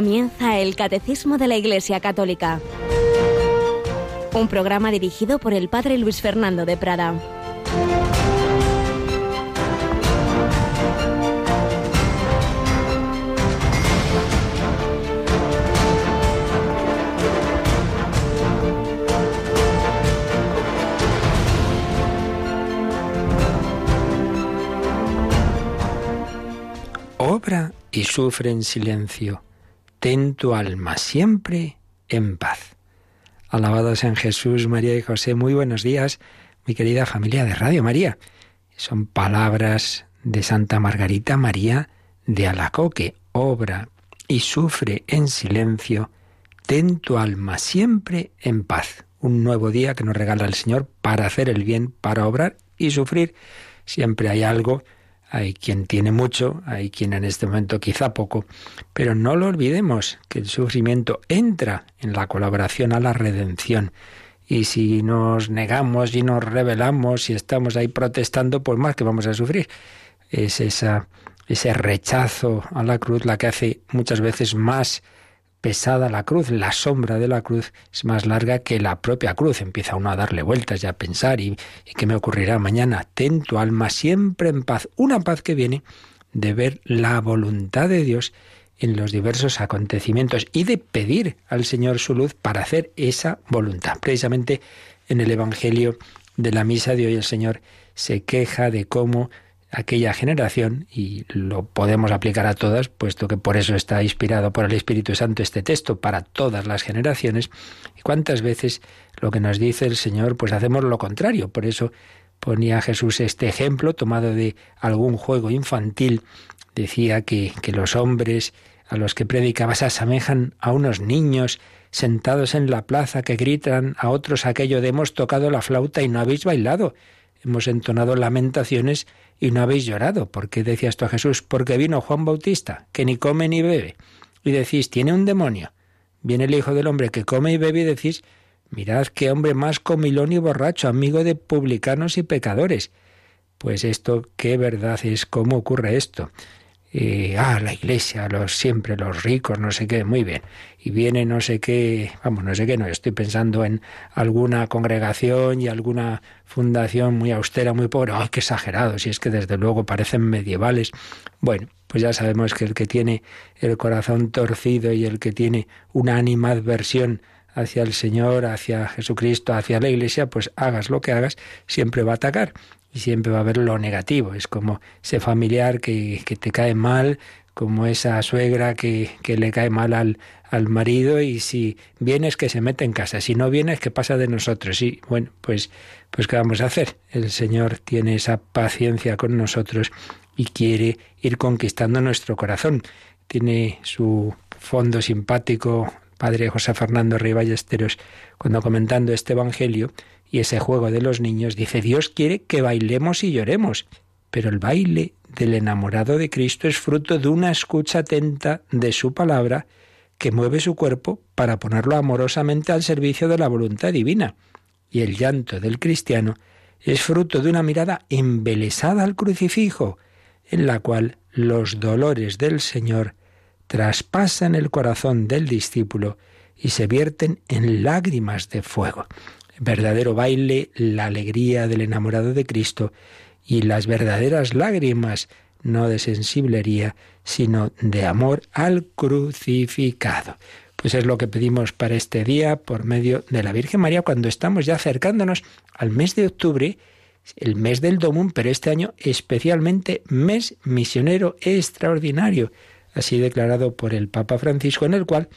Comienza el Catecismo de la Iglesia Católica, un programa dirigido por el Padre Luis Fernando de Prada. Obra y sufre en silencio. Ten tu alma siempre en paz. Alabados en Jesús, María y José. Muy buenos días, mi querida familia de Radio María. Son palabras de Santa Margarita María de Alacoque. Obra y sufre en silencio. Ten tu alma siempre en paz. Un nuevo día que nos regala el Señor para hacer el bien, para obrar y sufrir. Siempre hay algo hay quien tiene mucho, hay quien en este momento quizá poco, pero no lo olvidemos que el sufrimiento entra en la colaboración a la redención. Y si nos negamos y nos rebelamos y estamos ahí protestando, pues más que vamos a sufrir. Es esa, ese rechazo a la cruz la que hace muchas veces más pesada la cruz, la sombra de la cruz es más larga que la propia cruz. Empieza uno a darle vueltas y a pensar, ¿y, qué me ocurrirá mañana? Ten tu alma siempre en paz, una paz que viene de ver la voluntad de Dios en los diversos acontecimientos y de pedir al Señor su luz para hacer esa voluntad. Precisamente en el Evangelio de la misa de hoy el Señor se queja de cómo aquella generación, y lo podemos aplicar a todas, puesto que por eso está inspirado por el Espíritu Santo este texto para todas las generaciones, y cuántas veces lo que nos dice el Señor, pues hacemos lo contrario. Por eso ponía Jesús este ejemplo tomado de algún juego infantil. Decía que, que los hombres a los que predicaba se asemejan a unos niños sentados en la plaza que gritan a otros aquello de hemos tocado la flauta y no habéis bailado, hemos entonado lamentaciones y no habéis llorado. ¿Por qué decía esto a Jesús? Porque vino Juan Bautista, que ni come ni bebe. Y decís, tiene un demonio. Viene el Hijo del Hombre que come y bebe y decís, mirad qué hombre más comilón y borracho, amigo de publicanos y pecadores. Pues esto, qué verdad es, cómo ocurre esto y, ah, la iglesia, los siempre los ricos, no sé qué, muy bien. Y viene no sé qué, vamos, no sé qué, no, estoy pensando en alguna congregación y alguna fundación muy austera, muy pobre. ¡Ay, qué exagerado! Si es que desde luego parecen medievales. Bueno, pues ya sabemos que el que tiene el corazón torcido y el que tiene una animadversión hacia el Señor, hacia Jesucristo, hacia la Iglesia, pues hagas lo que hagas, siempre va a atacar y siempre va a haber lo negativo. Es como ese familiar que, que te cae mal, como esa suegra que, que le cae mal al, al, marido y si vienes que se mete en casa, si no vienes que pasa de nosotros. Y bueno, pues, pues ¿qué vamos a hacer? El Señor tiene esa paciencia con nosotros y quiere ir conquistando nuestro corazón. Tiene su fondo simpático, Padre José Fernando Rey cuando comentando este Evangelio, y ese juego de los niños, dice, Dios quiere que bailemos y lloremos, pero el baile del enamorado de Cristo es fruto de una escucha atenta de su palabra que mueve su cuerpo para ponerlo amorosamente al servicio de la voluntad divina. Y el llanto del cristiano es fruto de una mirada embelesada al crucifijo, en la cual los dolores del Señor traspasan el corazón del discípulo y se vierten en lágrimas de fuego verdadero baile, la alegría del enamorado de Cristo y las verdaderas lágrimas, no de sensiblería, sino de amor al crucificado. Pues es lo que pedimos para este día por medio de la Virgen María cuando estamos ya acercándonos al mes de octubre, el mes del Domún, pero este año especialmente mes misionero extraordinario, así declarado por el Papa Francisco, en el cual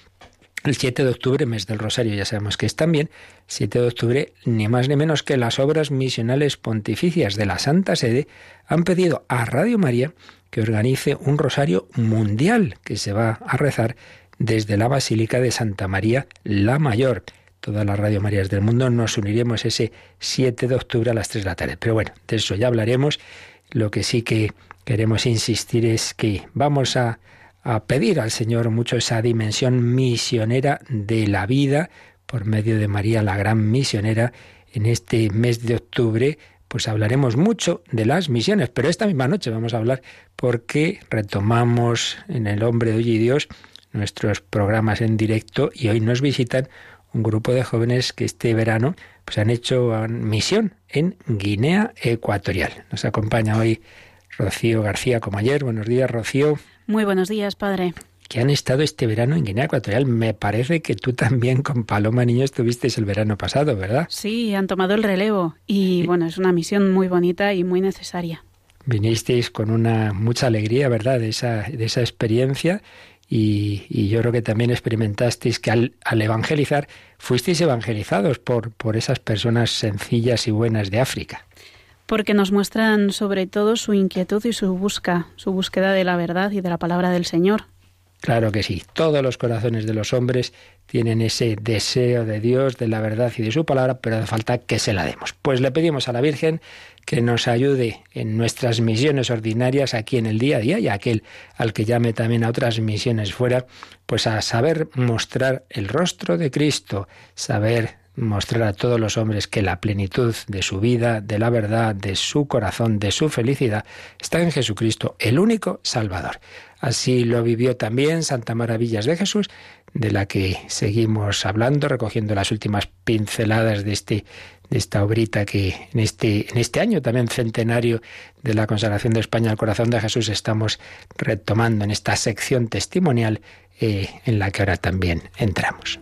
el 7 de octubre, mes del Rosario, ya sabemos que es también, 7 de octubre, ni más ni menos que las obras misionales pontificias de la Santa Sede han pedido a Radio María que organice un rosario mundial que se va a rezar desde la Basílica de Santa María la Mayor. Todas las Radio Marías del mundo nos uniremos ese 7 de octubre a las 3 de la tarde. Pero bueno, de eso ya hablaremos. Lo que sí que queremos insistir es que vamos a a pedir al Señor mucho esa dimensión misionera de la vida por medio de María la gran misionera en este mes de octubre pues hablaremos mucho de las misiones, pero esta misma noche vamos a hablar porque retomamos en el hombre de hoy y Dios nuestros programas en directo y hoy nos visitan un grupo de jóvenes que este verano pues han hecho misión en Guinea Ecuatorial. Nos acompaña hoy Rocío García como ayer. Buenos días, Rocío. Muy buenos días, padre. Que han estado este verano en Guinea Ecuatorial. Me parece que tú también con Paloma Niño estuviste el verano pasado, ¿verdad? Sí, han tomado el relevo y bueno, es una misión muy bonita y muy necesaria. Vinisteis con una mucha alegría, ¿verdad? De esa, de esa experiencia y, yo creo que también experimentasteis que al, evangelizar fuisteis evangelizados por, por esas personas sencillas y buenas de África. Porque nos muestran sobre todo su inquietud y su busca, su búsqueda de la verdad y de la palabra del Señor. Claro que sí, todos los corazones de los hombres tienen ese deseo de Dios, de la verdad y de su palabra, pero hace falta que se la demos. Pues le pedimos a la Virgen que nos ayude en nuestras misiones ordinarias aquí en el día a día y aquel al que llame también a otras misiones fuera, pues a saber mostrar el rostro de Cristo, saber mostrar a todos los hombres que la plenitud de su vida, de la verdad, de su corazón, de su felicidad, está en Jesucristo, el único Salvador. Así lo vivió también Santa Maravillas de Jesús, de la que seguimos hablando, recogiendo las últimas pinceladas de este de esta obrita que en este, este año también centenario de la consagración de España al corazón de Jesús estamos retomando en esta sección testimonial eh, en la que ahora también entramos.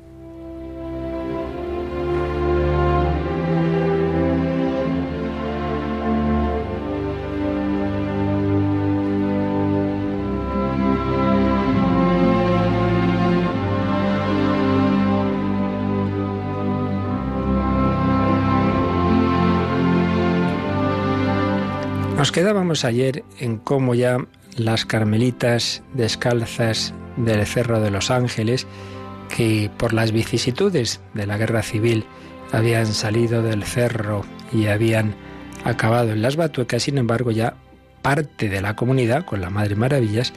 Nos quedábamos ayer en cómo ya las carmelitas descalzas del Cerro de los Ángeles, que por las vicisitudes de la guerra civil habían salido del cerro y habían acabado en las batuecas, sin embargo ya parte de la comunidad, con la Madre Maravillas,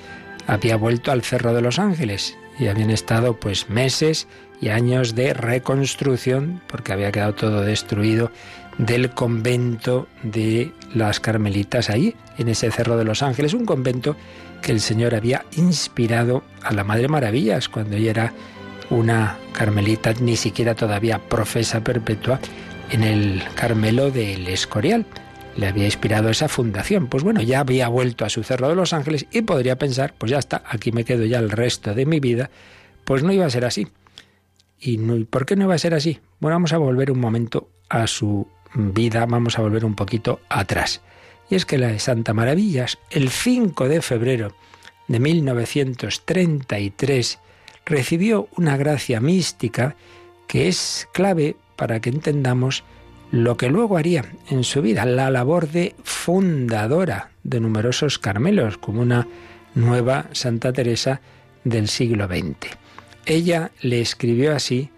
había vuelto al Cerro de los Ángeles y habían estado pues meses y años de reconstrucción porque había quedado todo destruido del convento de las Carmelitas ahí, en ese Cerro de los Ángeles, un convento que el Señor había inspirado a la Madre Maravillas cuando ella era una carmelita, ni siquiera todavía profesa perpetua, en el Carmelo del Escorial. Le había inspirado esa fundación. Pues bueno, ya había vuelto a su Cerro de los Ángeles y podría pensar, pues ya está, aquí me quedo ya el resto de mi vida. Pues no iba a ser así. ¿Y por qué no iba a ser así? Bueno, vamos a volver un momento a su vida vamos a volver un poquito atrás. Y es que la de Santa Maravillas, el 5 de febrero de 1933, recibió una gracia mística que es clave para que entendamos lo que luego haría en su vida, la labor de fundadora de numerosos Carmelos, como una nueva Santa Teresa del siglo XX. Ella le escribió así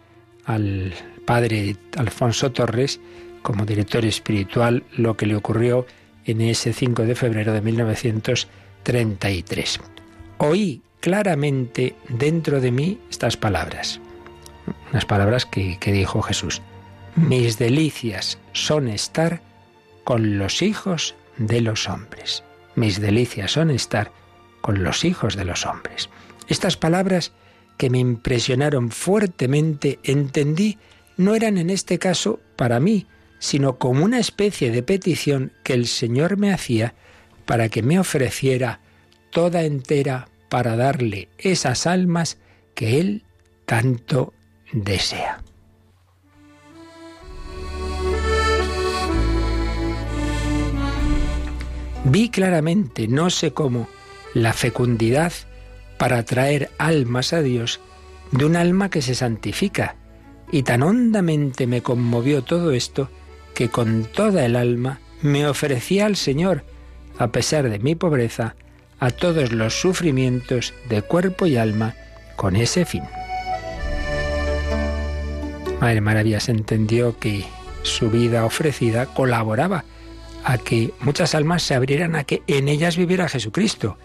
al padre Alfonso Torres, como director espiritual lo que le ocurrió en ese 5 de febrero de 1933. Oí claramente dentro de mí estas palabras, unas palabras que, que dijo Jesús. Mis delicias son estar con los hijos de los hombres. Mis delicias son estar con los hijos de los hombres. Estas palabras que me impresionaron fuertemente entendí no eran en este caso para mí, sino como una especie de petición que el Señor me hacía para que me ofreciera toda entera para darle esas almas que Él tanto desea. Vi claramente, no sé cómo, la fecundidad para traer almas a Dios de un alma que se santifica, y tan hondamente me conmovió todo esto que con toda el alma me ofrecía al Señor, a pesar de mi pobreza, a todos los sufrimientos de cuerpo y alma con ese fin. Madre Maravillas entendió que su vida ofrecida colaboraba a que muchas almas se abrieran a que en ellas viviera Jesucristo,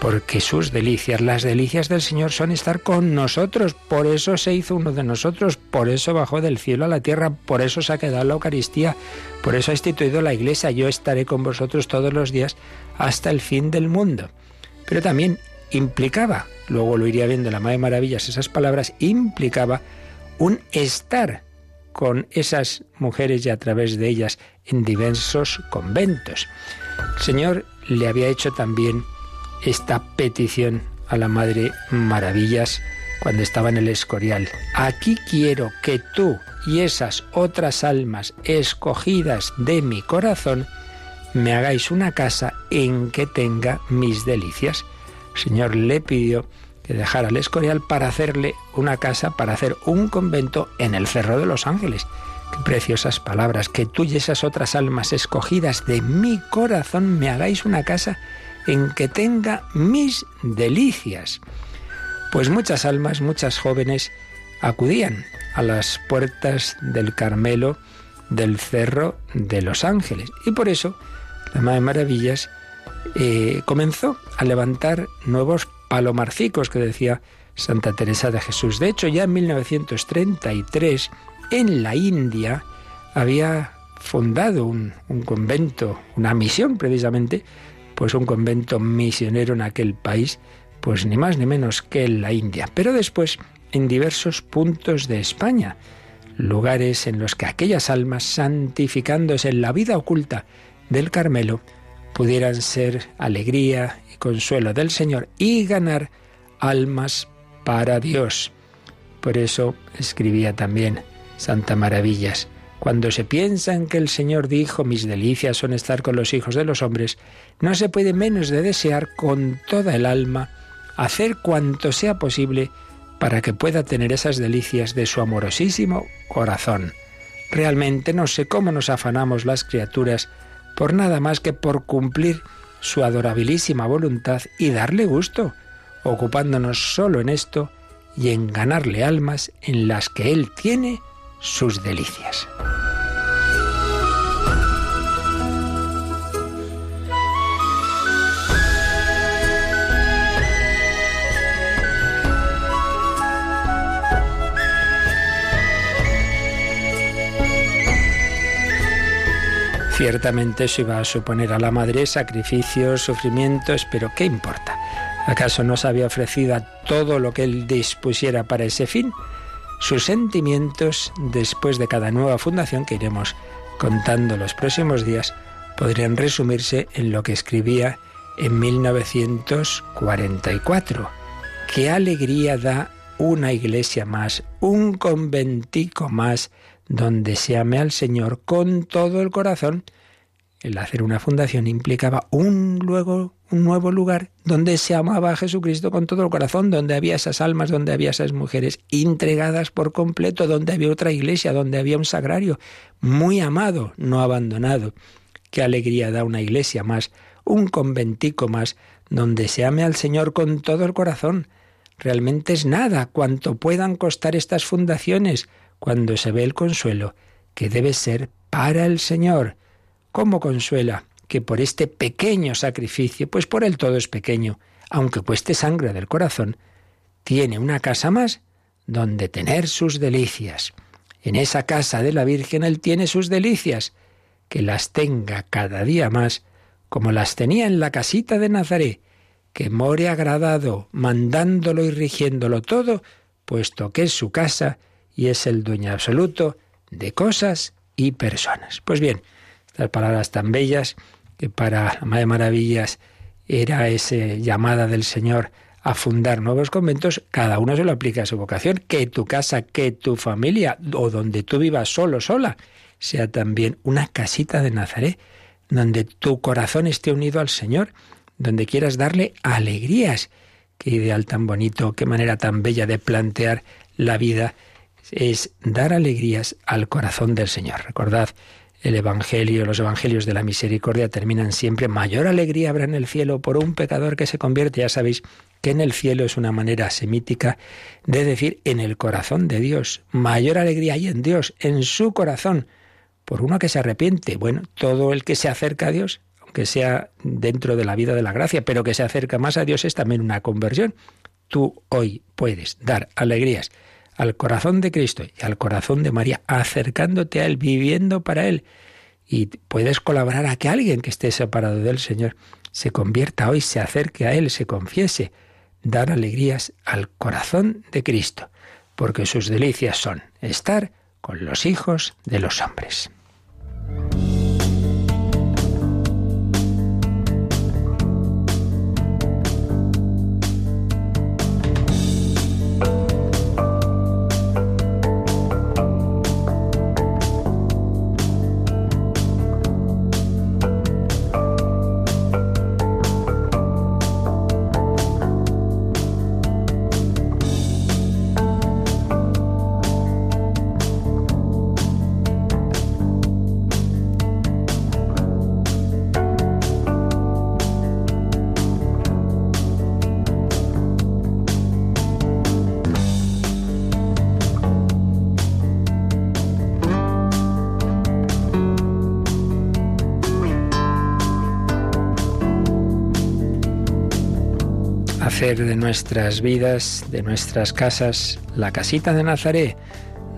porque sus delicias, las delicias del Señor son estar con nosotros, por eso se hizo uno de nosotros, por eso bajó del cielo a la tierra, por eso se ha quedado la Eucaristía, por eso ha instituido la Iglesia, yo estaré con vosotros todos los días hasta el fin del mundo. Pero también implicaba, luego lo iría viendo la Madre Maravillas, esas palabras, implicaba un estar con esas mujeres y a través de ellas en diversos conventos. El Señor le había hecho también esta petición a la Madre Maravillas cuando estaba en el Escorial. Aquí quiero que tú y esas otras almas escogidas de mi corazón me hagáis una casa en que tenga mis delicias. El Señor le pidió que dejara el Escorial para hacerle una casa, para hacer un convento en el Cerro de los Ángeles. Qué preciosas palabras, que tú y esas otras almas escogidas de mi corazón me hagáis una casa en que tenga mis delicias. Pues muchas almas, muchas jóvenes acudían a las puertas del Carmelo del Cerro de los Ángeles. Y por eso la Madre Maravillas eh, comenzó a levantar nuevos palomarcicos que decía Santa Teresa de Jesús. De hecho, ya en 1933, en la India, había fundado un, un convento, una misión precisamente, pues un convento misionero en aquel país, pues ni más ni menos que en la India. Pero después, en diversos puntos de España, lugares en los que aquellas almas, santificándose en la vida oculta del Carmelo, pudieran ser alegría y consuelo del Señor y ganar almas para Dios. Por eso escribía también Santa Maravillas. Cuando se piensa en que el Señor dijo, mis delicias son estar con los hijos de los hombres, no se puede menos de desear con toda el alma hacer cuanto sea posible para que pueda tener esas delicias de su amorosísimo corazón. Realmente no sé cómo nos afanamos las criaturas por nada más que por cumplir su adorabilísima voluntad y darle gusto, ocupándonos solo en esto y en ganarle almas en las que Él tiene sus delicias. Ciertamente eso iba a suponer a la madre sacrificios, sufrimientos, pero ¿qué importa? ¿Acaso no se había ofrecido todo lo que él dispusiera para ese fin? Sus sentimientos, después de cada nueva fundación que iremos contando los próximos días, podrían resumirse en lo que escribía en 1944. ¿Qué alegría da una iglesia más, un conventico más, donde se ame al Señor con todo el corazón. El hacer una fundación implicaba un luego un nuevo lugar donde se amaba a Jesucristo con todo el corazón, donde había esas almas, donde había esas mujeres entregadas por completo, donde había otra iglesia, donde había un sagrario muy amado, no abandonado. Qué alegría da una iglesia más, un conventico más, donde se ame al Señor con todo el corazón. Realmente es nada cuanto puedan costar estas fundaciones, cuando se ve el consuelo que debe ser para el Señor. ¿Cómo consuela? Que por este pequeño sacrificio, pues por él todo es pequeño, aunque cueste sangre del corazón, tiene una casa más donde tener sus delicias. En esa casa de la Virgen él tiene sus delicias, que las tenga cada día más, como las tenía en la casita de Nazaret, que more agradado, mandándolo y rigiéndolo todo, puesto que es su casa y es el dueño absoluto de cosas y personas. Pues bien, estas palabras tan bellas que para la Madre Maravillas era esa llamada del Señor a fundar nuevos conventos, cada uno se lo aplica a su vocación, que tu casa, que tu familia o donde tú vivas solo, sola, sea también una casita de Nazaret, donde tu corazón esté unido al Señor, donde quieras darle alegrías. Qué ideal tan bonito, qué manera tan bella de plantear la vida es dar alegrías al corazón del Señor. Recordad, el Evangelio, los Evangelios de la Misericordia terminan siempre, mayor alegría habrá en el cielo por un pecador que se convierte. Ya sabéis que en el cielo es una manera semítica de decir en el corazón de Dios. Mayor alegría hay en Dios, en su corazón, por uno que se arrepiente. Bueno, todo el que se acerca a Dios, aunque sea dentro de la vida de la gracia, pero que se acerca más a Dios es también una conversión. Tú hoy puedes dar alegrías al corazón de Cristo y al corazón de María, acercándote a Él, viviendo para Él. Y puedes colaborar a que alguien que esté separado del Señor se convierta hoy, se acerque a Él, se confiese. dar alegrías al corazón de Cristo, porque sus delicias son estar con los hijos de los hombres. De nuestras vidas, de nuestras casas, la casita de Nazaret,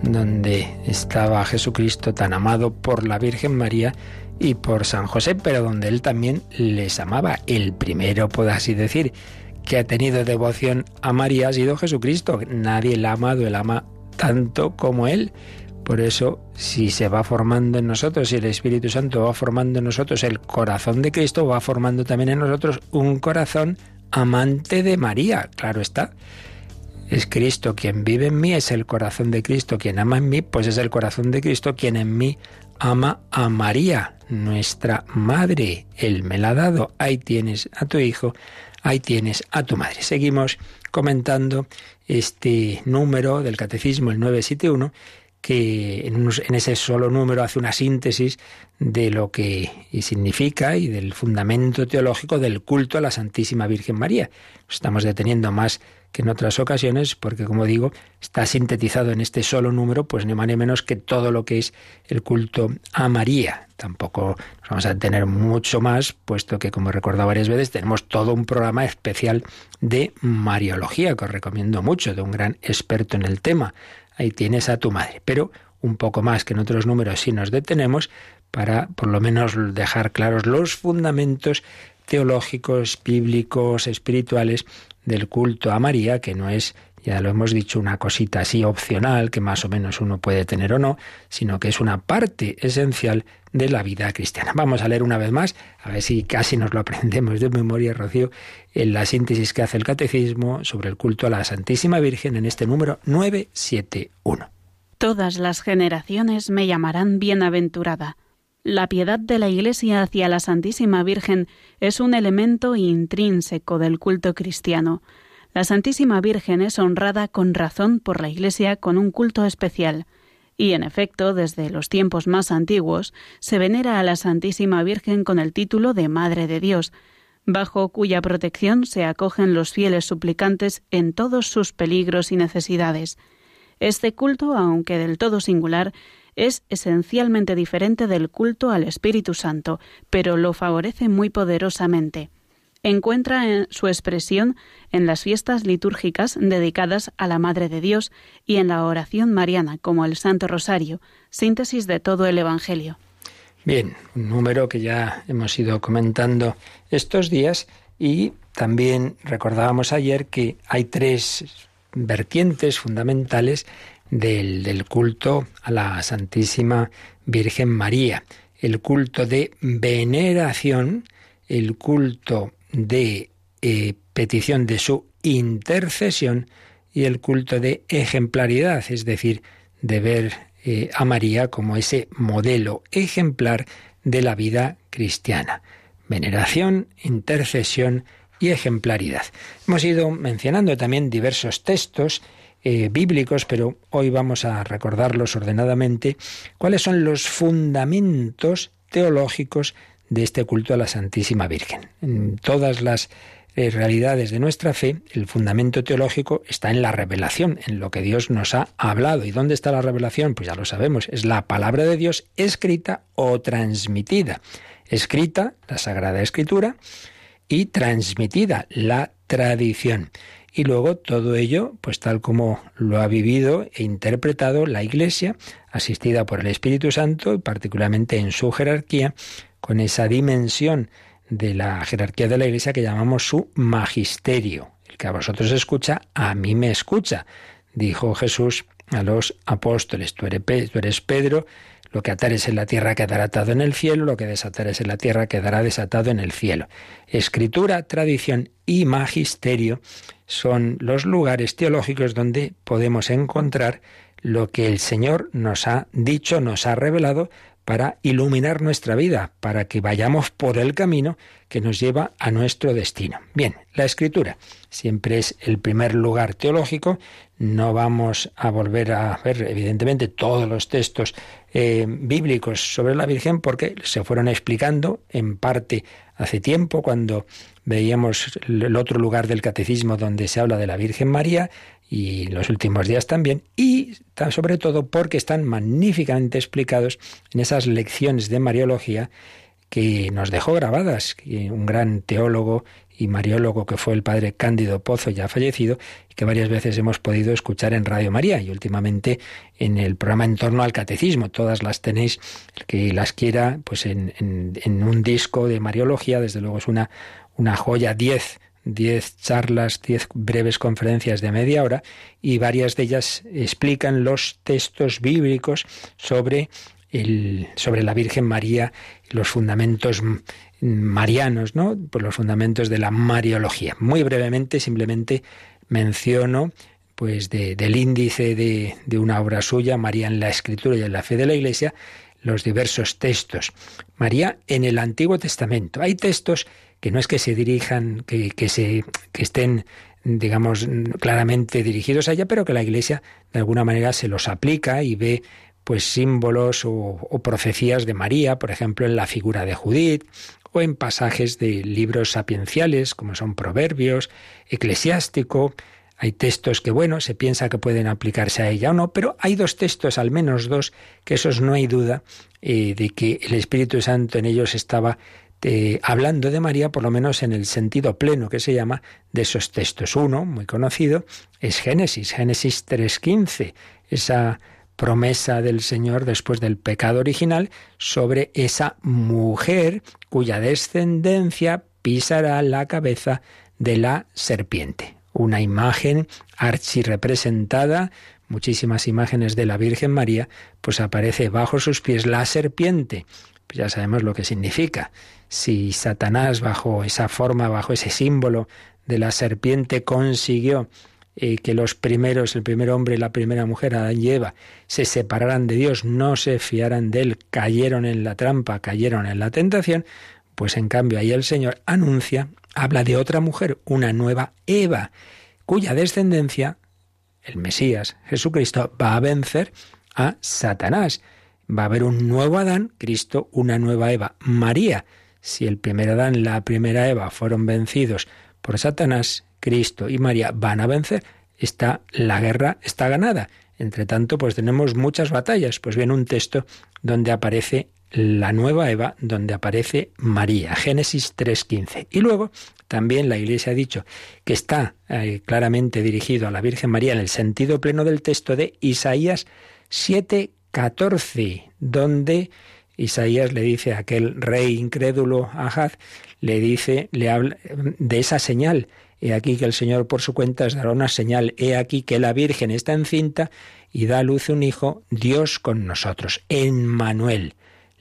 donde estaba Jesucristo tan amado por la Virgen María y por San José, pero donde él también les amaba. El primero, puedo así decir, que ha tenido devoción a María ha sido Jesucristo. Nadie la ha amado, él ama tanto como él. Por eso, si se va formando en nosotros, si el Espíritu Santo va formando en nosotros el corazón de Cristo, va formando también en nosotros un corazón amante de María, claro está. Es Cristo quien vive en mí, es el corazón de Cristo quien ama en mí, pues es el corazón de Cristo quien en mí ama a María, nuestra madre. Él me la ha dado. Ahí tienes a tu hijo, ahí tienes a tu madre. Seguimos comentando este número del catecismo, el 971, que en, ese solo número hace una síntesis de lo que significa y del fundamento teológico del culto a la Santísima Virgen María. estamos deteniendo más que en otras ocasiones porque, como digo, está sintetizado en este solo número, pues ni más ni menos que todo lo que es el culto a María. Tampoco nos vamos a detener mucho más, puesto que, como he recordado varias veces, tenemos todo un programa especial de Mariología, que os recomiendo mucho, de un gran experto en el tema ahí tienes a tu madre. Pero un poco más que en otros números si nos detenemos para por lo menos dejar claros los fundamentos teológicos, bíblicos, espirituales del culto a María, que no es ya lo hemos dicho, una cosita así opcional que más o menos uno puede tener o no, sino que es una parte esencial de la vida cristiana. Vamos a leer una vez más, a ver si casi nos lo aprendemos de memoria, Rocío, en la síntesis que hace el Catecismo sobre el culto a la Santísima Virgen en este número 971. Todas las generaciones me llamarán bienaventurada. La piedad de la Iglesia hacia la Santísima Virgen es un elemento intrínseco del culto cristiano. La Santísima Virgen es honrada con razón por la Iglesia con un culto especial, y en efecto, desde los tiempos más antiguos, se venera a la Santísima Virgen con el título de Madre de Dios, bajo cuya protección se acogen los fieles suplicantes en todos sus peligros y necesidades. Este culto, aunque del todo singular, es esencialmente diferente del culto al Espíritu Santo, pero lo favorece muy poderosamente encuentra su expresión en las fiestas litúrgicas dedicadas a la Madre de Dios y en la oración mariana, como el Santo Rosario, síntesis de todo el Evangelio. Bien, un número que ya hemos ido comentando estos días y también recordábamos ayer que hay tres vertientes fundamentales del, del culto a la Santísima Virgen María. El culto de veneración, el culto de eh, petición de su intercesión y el culto de ejemplaridad, es decir, de ver eh, a María como ese modelo ejemplar de la vida cristiana. Veneración, intercesión y ejemplaridad. Hemos ido mencionando también diversos textos eh, bíblicos, pero hoy vamos a recordarlos ordenadamente, cuáles son los fundamentos teológicos de este culto a la Santísima Virgen. En todas las eh, realidades de nuestra fe, el fundamento teológico está en la revelación, en lo que Dios nos ha hablado. ¿Y dónde está la revelación? Pues ya lo sabemos, es la palabra de Dios escrita o transmitida. Escrita, la Sagrada Escritura, y transmitida, la tradición. Y luego todo ello, pues tal como lo ha vivido e interpretado la Iglesia, asistida por el Espíritu Santo, y particularmente en su jerarquía, con esa dimensión de la jerarquía de la Iglesia que llamamos su magisterio. el que a vosotros escucha, a mí me escucha. Dijo Jesús a los apóstoles, tú eres Pedro, lo que atares en la tierra quedará atado en el cielo, lo que desatares en la tierra quedará desatado en el cielo. Escritura, tradición y magisterio son los lugares teológicos donde podemos encontrar lo que el Señor nos ha dicho, nos ha revelado para iluminar nuestra vida, para que vayamos por el camino que nos lleva a nuestro destino. Bien, la escritura siempre es el primer lugar teológico. No vamos a volver a ver, evidentemente, todos los textos eh, bíblicos sobre la Virgen porque se fueron explicando en parte hace tiempo cuando veíamos el otro lugar del catecismo donde se habla de la Virgen María y los últimos días también, y sobre todo porque están magníficamente explicados en esas lecciones de Mariología que nos dejó grabadas, un gran teólogo y mariólogo que fue el padre Cándido Pozo, ya fallecido, y que varias veces hemos podido escuchar en Radio María y últimamente en el programa En torno al Catecismo. Todas las tenéis, el que las quiera, pues en, en, un disco de Mariología, desde luego es una, una joya, diez diez charlas, diez breves conferencias de media hora y varias de ellas explican los textos bíblicos sobre el, sobre la Virgen María, los fundamentos marianos, ¿no? Pues los fundamentos de la Mariología. Muy brevemente, simplemente menciono pues del índice de una obra suya, María en la Escritura y en la fe de la Iglesia, los diversos textos. María en el Antiguo Testamento. Hay textos que no es que se dirijan, que, que se, que estén digamos, claramente dirigidos a ella, pero que la Iglesia de alguna manera se los aplica y ve pues símbolos o, profecías de María, por ejemplo, en la figura de Judith, o en pasajes de libros sapienciales, como son Proverbios, Eclesiástico. Hay textos que, bueno, se piensa que pueden aplicarse a ella o no, pero hay dos textos, al menos dos, que esos no hay duda eh, de que el Espíritu Santo en ellos estaba eh, hablando de María, por lo menos en el sentido pleno que se llama de esos textos. Uno, muy conocido, es Génesis, Génesis 3.15, esa promesa del Señor después del pecado original sobre esa mujer cuya descendencia pisará la cabeza de la serpiente. Una imagen archirrepresentada, muchísimas imágenes de la Virgen María, pues aparece bajo sus pies la serpiente. Pues ya sabemos lo que significa. Si Satanás bajo esa forma, bajo ese símbolo de la serpiente consiguió eh, que los primeros, el primer hombre y la primera mujer, Adán y Eva, se separaran de Dios, no se fiaran de Él, cayeron en la trampa, cayeron en la tentación, pues en cambio ahí el Señor anuncia, habla de otra mujer, una nueva Eva, cuya descendencia, el Mesías, Jesucristo, va a vencer a Satanás. Va a haber un nuevo Adán, Cristo, una nueva Eva, María. Si el primer Adán, la primera Eva fueron vencidos por Satanás, Cristo y María van a vencer, está la guerra está ganada. Entre tanto, pues tenemos muchas batallas. Pues viene un texto donde aparece la nueva Eva, donde aparece María, Génesis 3.15. Y luego también la Iglesia ha dicho que está eh, claramente dirigido a la Virgen María en el sentido pleno del texto de Isaías 7.14, donde Isaías le dice a aquel rey incrédulo, Ahaz, le dice, le habla de esa señal He aquí que el Señor por su cuenta os dará una señal. He aquí que la Virgen está encinta y da a luz un hijo, Dios con nosotros. En Manuel,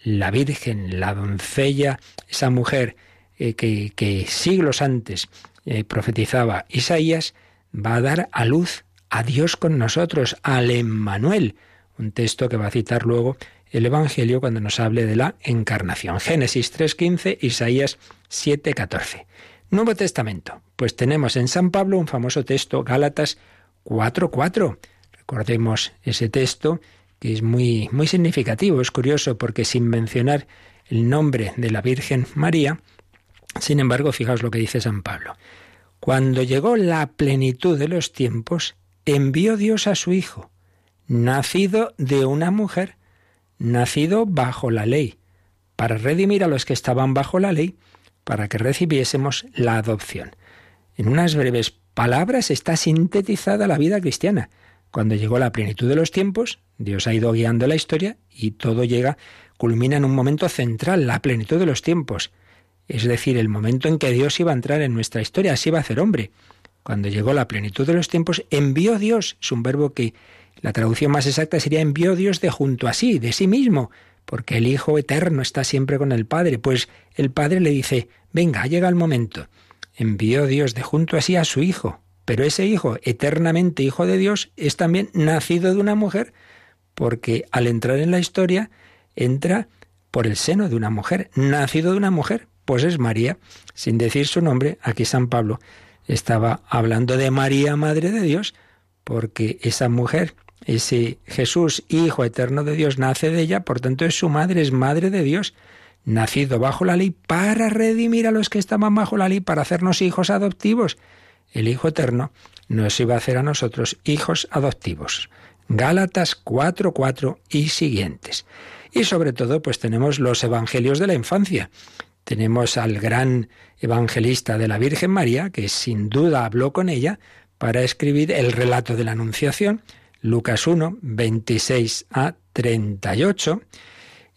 la Virgen, la doncella, esa mujer eh, que, siglos antes eh, profetizaba Isaías, va a dar a luz a Dios con nosotros, al Emmanuel, un texto que va a citar luego el Evangelio cuando nos hable de la encarnación. Génesis 3.15, Isaías 7.14. Nuevo Testamento. Pues tenemos en San Pablo un famoso texto, Gálatas 4.4. Recordemos ese texto que es muy, muy significativo, es curioso porque sin mencionar el nombre de la Virgen María, sin embargo, fijaos lo que dice San Pablo. Cuando llegó la plenitud de los tiempos, envió Dios a su Hijo, nacido de una mujer, nacido bajo la ley, para redimir a los que estaban bajo la ley para que recibiésemos la adopción. En unas breves palabras está sintetizada la vida cristiana. Cuando llegó la plenitud de los tiempos, Dios ha ido guiando la historia y todo llega, culmina en un momento central, la plenitud de los tiempos. Es decir, el momento en que Dios iba a entrar en nuestra historia, así va a hacer hombre. cuando llegó la plenitud de los tiempos, envió Dios, es un verbo que la traducción más exacta sería envió Dios de junto a sí, de sí mismo, porque el Hijo eterno está siempre con el Padre, pues el Padre le dice, venga, llega el momento. Envió Dios de junto a sí a su Hijo, pero ese Hijo, eternamente Hijo de Dios, es también nacido de una mujer, porque al entrar en la historia, entra por el seno de una mujer, nacido de una mujer, pues es María, sin decir su nombre, aquí San Pablo estaba hablando de María, Madre de Dios, porque esa mujer, ese Jesús, Hijo eterno de Dios, nace de ella, por tanto es su madre, es Madre de Dios, nacido bajo la ley para redimir a los que estaban bajo la ley, para hacernos hijos adoptivos. El Hijo eterno nos iba a hacer a nosotros hijos adoptivos. Gálatas 4, 4 y siguientes. Y sobre todo, pues tenemos los evangelios de la infancia. Tenemos al gran evangelista de la Virgen María, que sin duda habló con ella para escribir el relato de la Anunciación, Lucas 1, 26 a 38.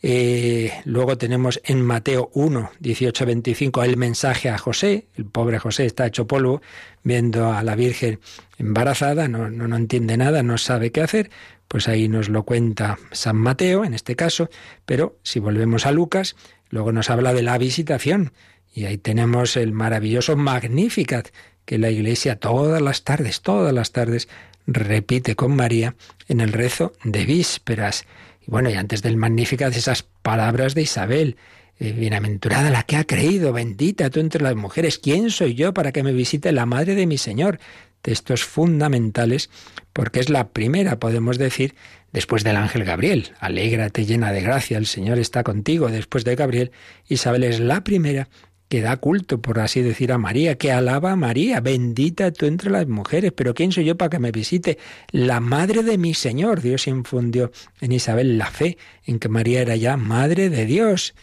Eh, luego tenemos en Mateo 1, 18 a 25 el mensaje a José. El pobre José está hecho polvo viendo a la Virgen embarazada, no, no, no entiende nada, no sabe qué hacer. Pues ahí nos lo cuenta San Mateo en este caso. Pero si volvemos a Lucas, Luego nos habla de la visitación y ahí tenemos el maravilloso Magnificat que la Iglesia todas las tardes, todas las tardes repite con María en el rezo de vísperas. Y bueno, y antes del Magnificat esas palabras de Isabel, eh, bienaventurada la que ha creído, bendita tú entre las mujeres, ¿quién soy yo para que me visite la madre de mi Señor? Textos fundamentales porque es la primera, podemos decir, Después del ángel Gabriel, alégrate llena de gracia, el Señor está contigo. Después de Gabriel, Isabel es la primera que da culto, por así decir, a María, que alaba a María, bendita tú entre las mujeres, pero ¿quién soy yo para que me visite? La madre de mi Señor. Dios infundió en Isabel la fe en que María era ya madre de Dios.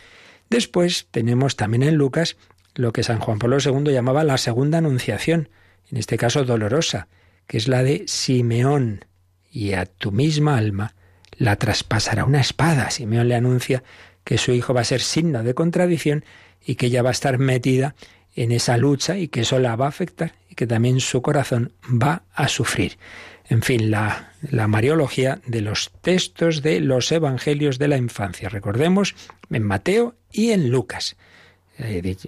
Después tenemos también en Lucas lo que San Juan Pablo II llamaba la segunda anunciación, en este caso dolorosa, que es la de Simeón, y a tu misma alma la traspasará una espada. Simeón le anuncia que su hijo va a ser signo de contradicción y que ella va a estar metida en esa lucha y que eso la va a afectar y que también su corazón va a sufrir. En fin, la, mariología de los textos de los evangelios de la infancia. Recordemos en Mateo y en Lucas.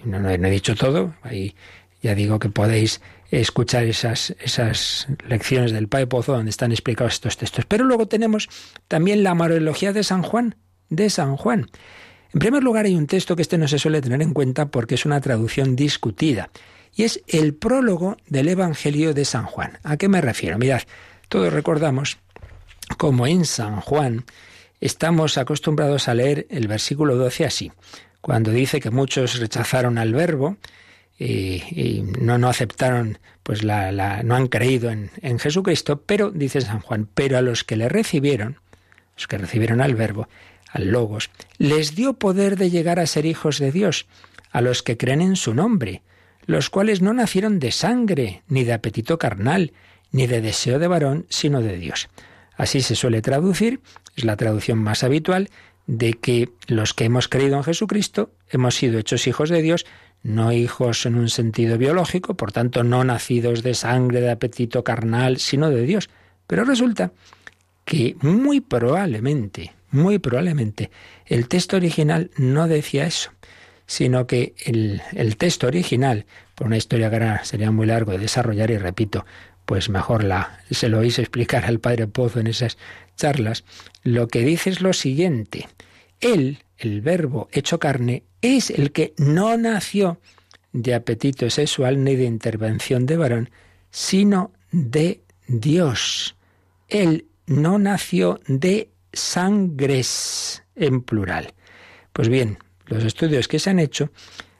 No, no, he dicho todo, ahí ya digo que podéis escuchar esas, esas lecciones del Padre Pozo donde están explicados estos textos. Pero luego tenemos también la Marología de San Juan, de San Juan. En primer lugar hay un texto que este no se suele tener en cuenta porque es una traducción discutida y es el prólogo del Evangelio de San Juan. ¿A qué me refiero? Mirad, todos recordamos como en San Juan estamos acostumbrados a leer el versículo 12 así, cuando dice que muchos rechazaron al verbo, y, no, no aceptaron, pues la, la, no han creído en, en Jesucristo, pero, dice San Juan, pero a los que le recibieron, los que recibieron al Verbo, al Logos, les dio poder de llegar a ser hijos de Dios, a los que creen en su nombre, los cuales no nacieron de sangre, ni de apetito carnal, ni de deseo de varón, sino de Dios. Así se suele traducir, es la traducción más habitual, de que los que hemos creído en Jesucristo hemos sido hechos hijos de Dios, no hijos en un sentido biológico, por tanto no nacidos de sangre, de apetito carnal, sino de Dios. Pero resulta que muy probablemente, muy probablemente, el texto original no decía eso, sino que el, el texto original, por una historia que sería muy largo de desarrollar y repito, pues mejor la, se lo hice explicar al padre Pozo en esas charlas, lo que dice es lo siguiente, él, el verbo hecho carne, es el que no nació de apetito sexual ni de intervención de varón, sino de Dios. Él no nació de sangres en plural. Pues bien, los estudios que se han hecho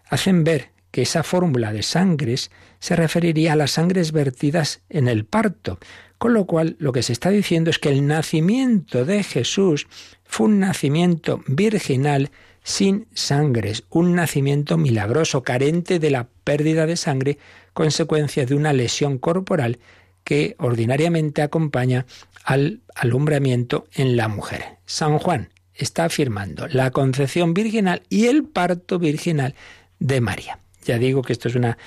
hacen ver que esa fórmula de sangres se referiría a las sangres vertidas en el parto, con lo cual lo que se está diciendo es que el nacimiento de Jesús fue un nacimiento virginal sin sangres, un nacimiento milagroso, carente de la pérdida de sangre, consecuencia de una lesión corporal que ordinariamente acompaña al alumbramiento en la mujer. San Juan está afirmando la concepción virginal y el parto virginal de María. Ya digo que esto es una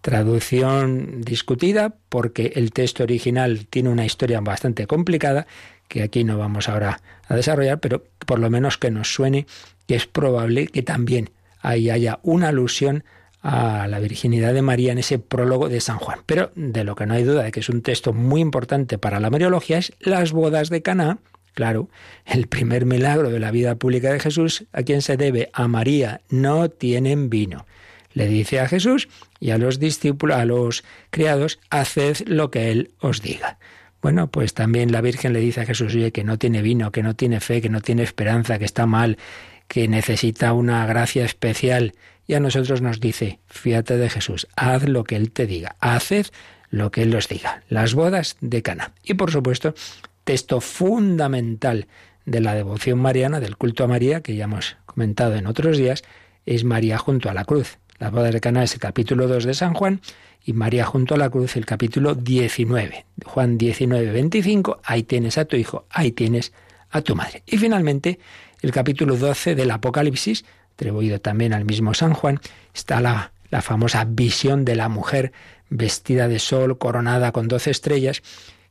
traducción discutida porque el texto original tiene una historia bastante complicada que aquí no vamos ahora a desarrollar, pero por lo menos que nos suene que es probable que también ahí haya una alusión a la virginidad de María en ese prólogo de San Juan. Pero de lo que no hay duda de que es un texto muy importante para la Mariología es las bodas de Caná. Claro, el primer milagro de la vida pública de Jesús, ¿a quién se debe? A María. No tienen vino. Le dice a Jesús y a los discípulos, a los criados, haced lo que él os diga. Bueno, pues también la Virgen le dice a Jesús, que no tiene vino, que no tiene fe, que no tiene esperanza, que está mal, que necesita una gracia especial nosotros nos dice, fíjate de Jesús, haz lo que Él te diga, haced lo que Él os diga. Las bodas de Cana. Y por supuesto, texto fundamental de la devoción mariana, del culto a María, que ya hemos comentado en otros días, es María junto a la cruz. Las bodas de Cana es el capítulo 2 de San Juan y María junto a la cruz el capítulo 19. Juan 19, 25, ahí tienes a tu hijo, ahí tienes a tu madre. Y finalmente, el capítulo 12 del Apocalipsis, atribuido también al mismo San Juan, está la, la famosa visión de la mujer vestida de sol, coronada con doce estrellas,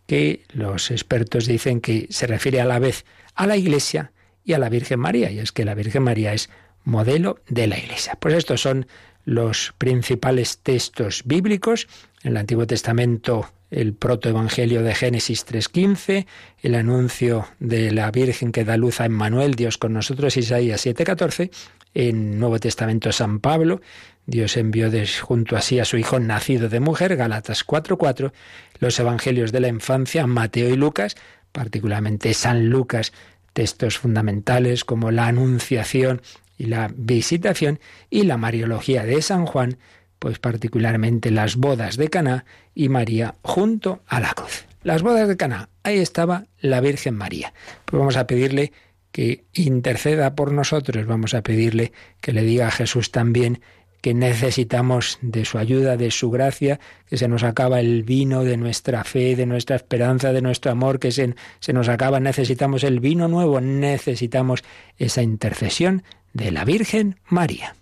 que los expertos dicen que se refiere a la vez a la Iglesia y a la Virgen María, y es que la Virgen María es modelo de la Iglesia. Pues estos son los principales textos bíblicos. En el Antiguo Testamento el protoevangelio de Génesis 3.15, el anuncio de la Virgen que da luz a Emmanuel, Dios con nosotros, Isaías 7.14, en Nuevo Testamento San Pablo, Dios envió junto a sí a su Hijo nacido de mujer, Galatas 4.4, los Evangelios de la infancia, Mateo y Lucas, particularmente San Lucas, textos fundamentales como la Anunciación y la Visitación, y la Mariología de San Juan, pues particularmente las bodas de Caná y María junto a la cruz. Las bodas de Caná, ahí estaba la Virgen María. Pues vamos a pedirle que interceda por nosotros, vamos a pedirle que le diga a Jesús también que necesitamos de su ayuda, de su gracia, que se nos acaba el vino de nuestra fe, de nuestra esperanza, de nuestro amor, que se, se nos acaba, necesitamos el vino nuevo, necesitamos esa intercesión de la Virgen María.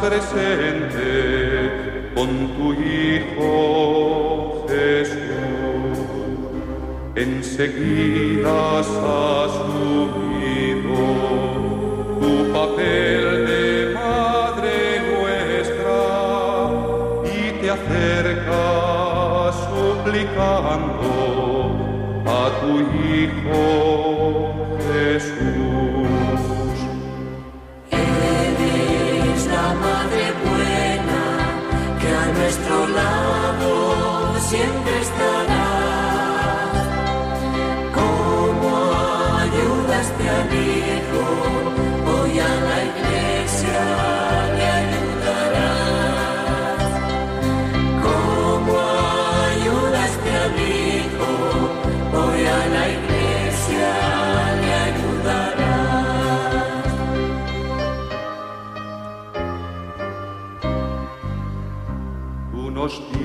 Presente con tu Hijo Jesús. Enseguida has asumido tu papel de acerca suplicando a tu Hijo Jesús. Eres la Madre buena que a nuestro lado siempre estará.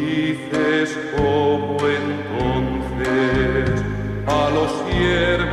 dices como entonces a los siervos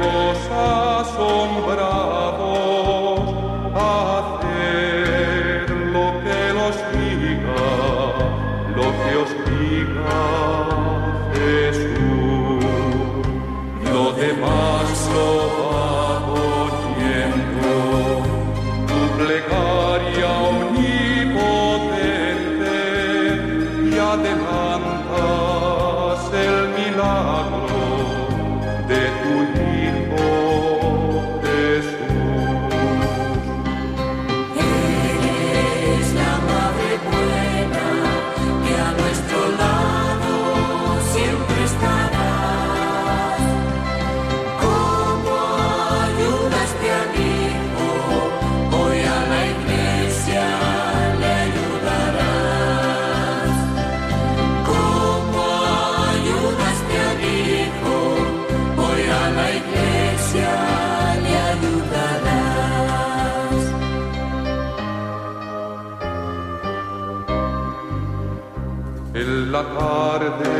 tarde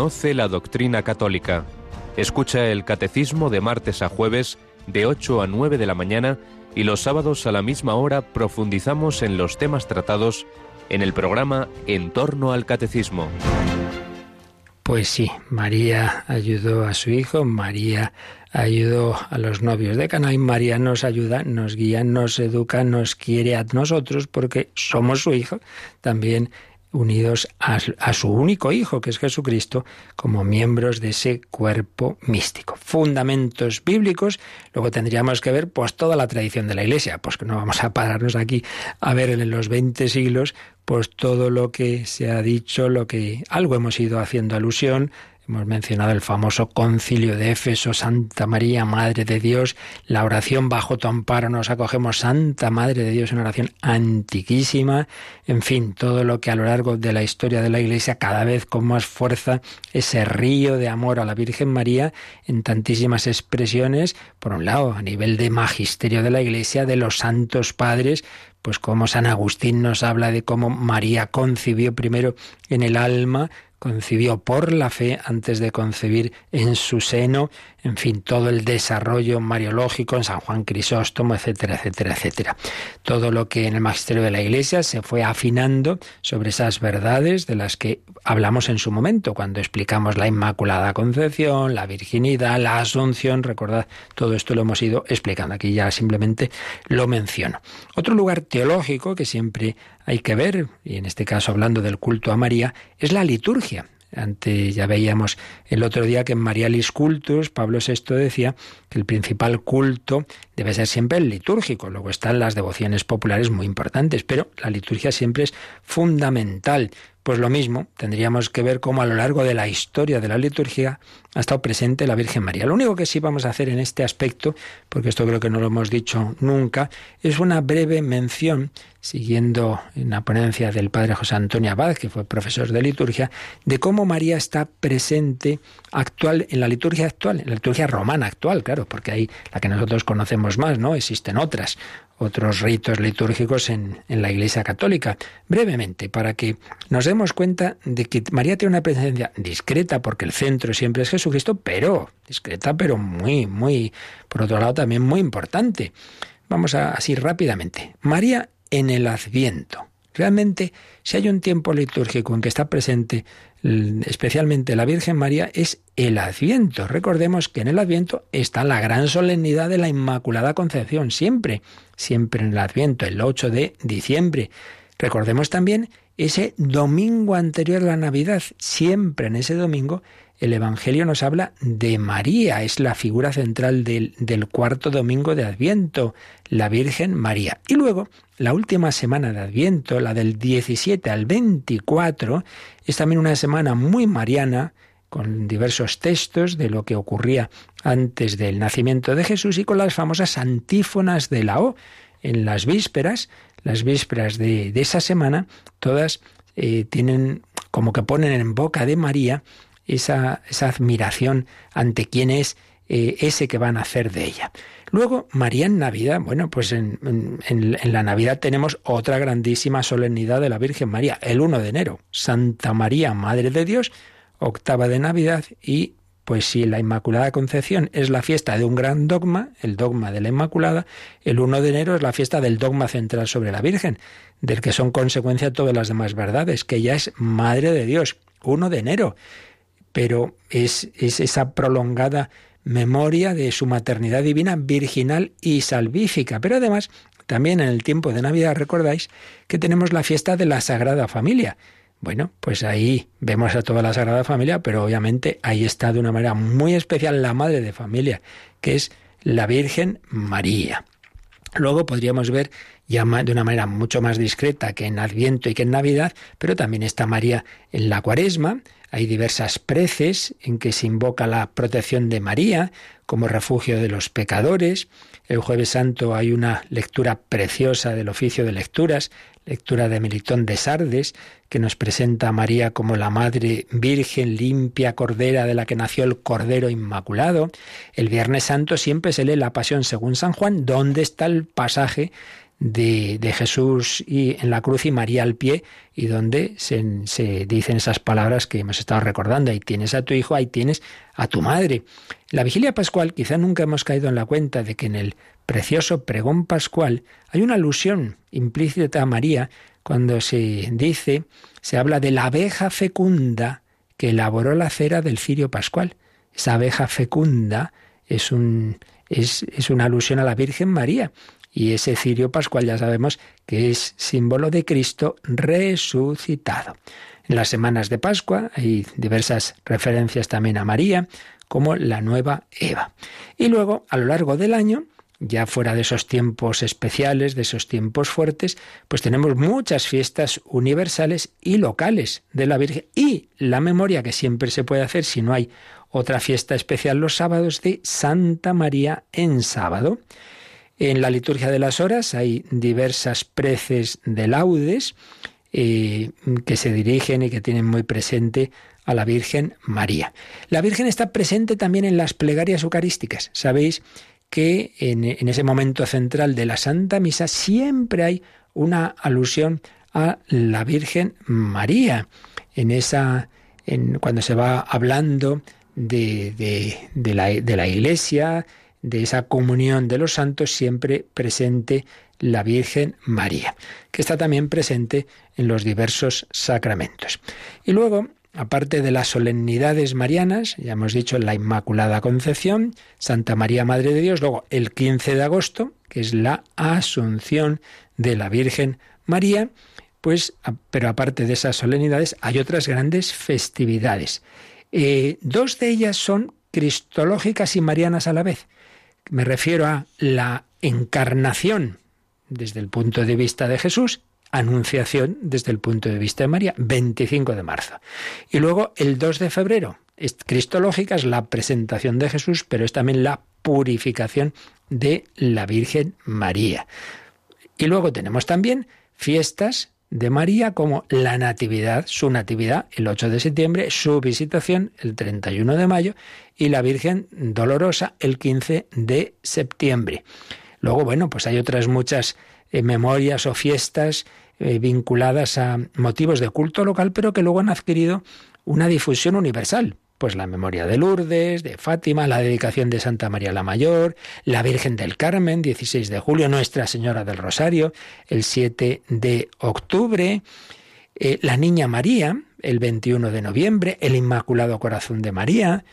Conoce la doctrina católica. Escucha el catecismo de martes a jueves de 8 a 9 de la mañana y los sábados a la misma hora profundizamos en los temas tratados en el programa En torno al catecismo. Pues sí, María ayudó a su hijo, María ayudó a los novios de Cana y María nos ayuda, nos guía, nos educa, nos quiere a nosotros porque somos su hijo, también unidos a, su único hijo, que es Jesucristo, como miembros de ese cuerpo místico. Fundamentos bíblicos, luego tendríamos que ver pues toda la tradición de la Iglesia, pues que no vamos a pararnos aquí a ver en los 20 siglos pues todo lo que se ha dicho, lo que algo hemos ido haciendo alusión, Hemos mencionado el famoso concilio de Éfeso, Santa María, Madre de Dios, la oración bajo tu amparo nos acogemos, Santa Madre de Dios, una oración antiquísima, en fin, todo lo que a lo largo de la historia de la Iglesia cada vez con más fuerza ese río de amor a la Virgen María en tantísimas expresiones, por un lado, a nivel de magisterio de la Iglesia, de los santos padres, pues como San Agustín nos habla de cómo María concibió primero en el alma, concibió por la fe antes de concebir en su seno, en fin, todo el desarrollo mariológico en San Juan Crisóstomo, etcétera, etcétera, etcétera. Todo lo que en el magisterio de la Iglesia se fue afinando sobre esas verdades de las que hablamos en su momento, cuando explicamos la Inmaculada Concepción, la virginidad, la Asunción, recordad, todo esto lo hemos ido explicando, aquí ya simplemente lo menciono. Otro lugar teológico que siempre hay que ver, y en este caso hablando del culto a María, es la liturgia. Antes ya veíamos el otro día que en Marialis Cultus Pablo VI decía que el principal culto debe ser siempre el litúrgico. Luego están las devociones populares muy importantes, pero la liturgia siempre es fundamental. Pues lo mismo, tendríamos que ver cómo a lo largo de la historia de la liturgia ha estado presente la Virgen María. Lo único que sí vamos a hacer en este aspecto, porque esto creo que no lo hemos dicho nunca, es una breve mención, siguiendo en la ponencia del padre José Antonio Abad, que fue profesor de liturgia, de cómo María está presente actual en la liturgia actual, en la liturgia romana actual, porque hay la que nosotros conocemos más, ¿no? Existen otras, otros ritos litúrgicos en, en, la Iglesia Católica. Brevemente, para que nos demos cuenta de que María tiene una presencia discreta, porque el centro siempre es Jesucristo, pero discreta, pero muy, muy, por otro lado también muy importante. Vamos a, así rápidamente. María en el Adviento. Realmente, si hay un tiempo litúrgico en que está presente especialmente la Virgen María, es el Adviento. Recordemos que en el Adviento está la gran solemnidad de la Inmaculada Concepción, siempre, siempre en el Adviento, el 8 de diciembre. Recordemos también ese domingo anterior a la Navidad, siempre en ese domingo el Evangelio nos habla de María, es la figura central del, del, cuarto domingo de Adviento, la Virgen María. Y luego, la última semana de Adviento, la del 17 al 24, es también una semana muy mariana, con diversos textos de lo que ocurría antes del nacimiento de Jesús y con las famosas antífonas de la O. En las vísperas, las vísperas de, de esa semana, todas eh, tienen como que ponen en boca de María esa, admiración ante quién es eh, ese que van a hacer de ella. Luego, María en Navidad, bueno, pues en, en, en, la Navidad tenemos otra grandísima solemnidad de la Virgen María, el 1 de enero, Santa María, Madre de Dios, octava de Navidad y pues si la Inmaculada Concepción es la fiesta de un gran dogma, el dogma de la Inmaculada, el 1 de enero es la fiesta del dogma central sobre la Virgen, del que son consecuencia todas las demás verdades, que ella es Madre de Dios, 1 de enero. Pero es, es esa prolongada memoria de su maternidad divina, virginal y salvífica. Pero además, también en el tiempo de Navidad recordáis que tenemos la fiesta de la Sagrada Familia bueno, pues ahí vemos a toda la Sagrada Familia, pero obviamente ahí está de una manera muy especial la madre de familia, que es la Virgen María. Luego podríamos ver ya de una manera mucho más discreta que en Adviento y que en Navidad, pero también está María en la Cuaresma. Hay diversas preces en que se invoca la protección de María como refugio de los pecadores. El jueves santo hay una lectura preciosa del oficio de lecturas, lectura de Melitón de Sardes, que nos presenta a María como la Madre Virgen limpia Cordera de la que nació el Cordero Inmaculado. El Viernes Santo siempre se lee la Pasión según San Juan, donde está el pasaje de, Jesús y en la cruz y María al pie, y donde se, se, dicen esas palabras que hemos estado recordando. Ahí tienes a tu hijo, ahí tienes a tu madre. La vigilia pascual quizá nunca hemos caído en la cuenta de que en el precioso pregón pascual hay una alusión implícita a María cuando se dice, se habla de la abeja fecunda que elaboró la cera del cirio pascual. Esa abeja fecunda es, un, es, es una alusión a la Virgen María y ese cirio pascual ya sabemos que es símbolo de Cristo resucitado. En las semanas de Pascua hay diversas referencias también a María como la nueva Eva. Y luego, a lo largo del año, ya fuera de esos tiempos especiales, de esos tiempos fuertes, pues tenemos muchas fiestas universales y locales de la Virgen y la memoria que siempre se puede hacer si no hay otra fiesta especial los sábados de Santa María en sábado. En la liturgia de las horas hay diversas preces de laudes eh, que se dirigen y que tienen muy presente a la Virgen María. La Virgen está presente también en las plegarias eucarísticas. Sabéis que en, ese momento central de la Santa Misa siempre hay una alusión a la Virgen María. En esa, en, cuando se va hablando de, de, de, la, de la Iglesia, de esa comunión de los santos siempre presente la Virgen María, que está también presente en los diversos sacramentos. Y luego, aparte de las solemnidades marianas, ya hemos dicho la Inmaculada Concepción, Santa María Madre de Dios, luego el 15 de agosto, que es la Asunción de la Virgen María, pues, pero aparte de esas solemnidades, hay otras grandes festividades. Eh, dos de ellas son cristológicas y marianas a la vez. Me refiero a la encarnación desde el punto de vista de Jesús, anunciación desde el punto de vista de María, 25 de marzo. Y luego el 2 de febrero, es cristológica, es la presentación de Jesús, pero es también la purificación de la Virgen María. Y luego tenemos también fiestas de María como la Natividad, su Natividad el 8 de septiembre, su visitación el 31 de mayo y la Virgen Dolorosa el 15 de septiembre. Luego, bueno, pues hay otras muchas eh, memorias o fiestas eh, vinculadas a motivos de culto local, pero que luego han adquirido una difusión universal pues la memoria de Lourdes, de Fátima, la dedicación de Santa María la Mayor, la Virgen del Carmen, 16 de julio, Nuestra Señora del Rosario, el 7 de octubre, eh, la Niña María, el 21 de noviembre, el Inmaculado Corazón de María,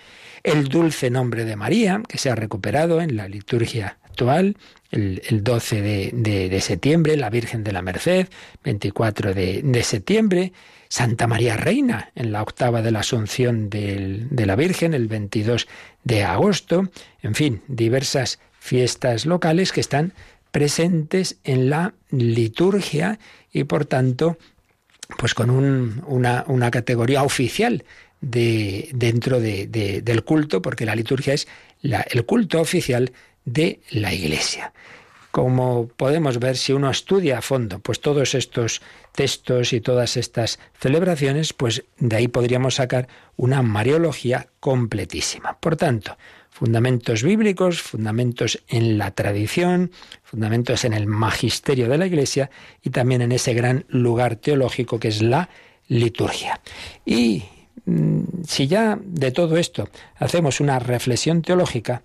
el Dulce Nombre de María, que se ha recuperado en la liturgia actual, el, 12 de, septiembre, la Virgen de la Merced, 24 de, de septiembre, Santa María Reina en la octava de la Asunción de la Virgen, el 22 de agosto, en fin, diversas fiestas locales que están presentes en la liturgia y por tanto, pues con una, una, categoría oficial de, dentro de, del culto, porque la liturgia es el culto oficial de la Iglesia como podemos ver si uno estudia a fondo pues todos estos textos y todas estas celebraciones, pues de ahí podríamos sacar una mariología completísima. Por tanto, fundamentos bíblicos, fundamentos en la tradición, fundamentos en el magisterio de la Iglesia y también en ese gran lugar teológico que es la liturgia. Y mm, si ya de todo esto hacemos una reflexión teológica,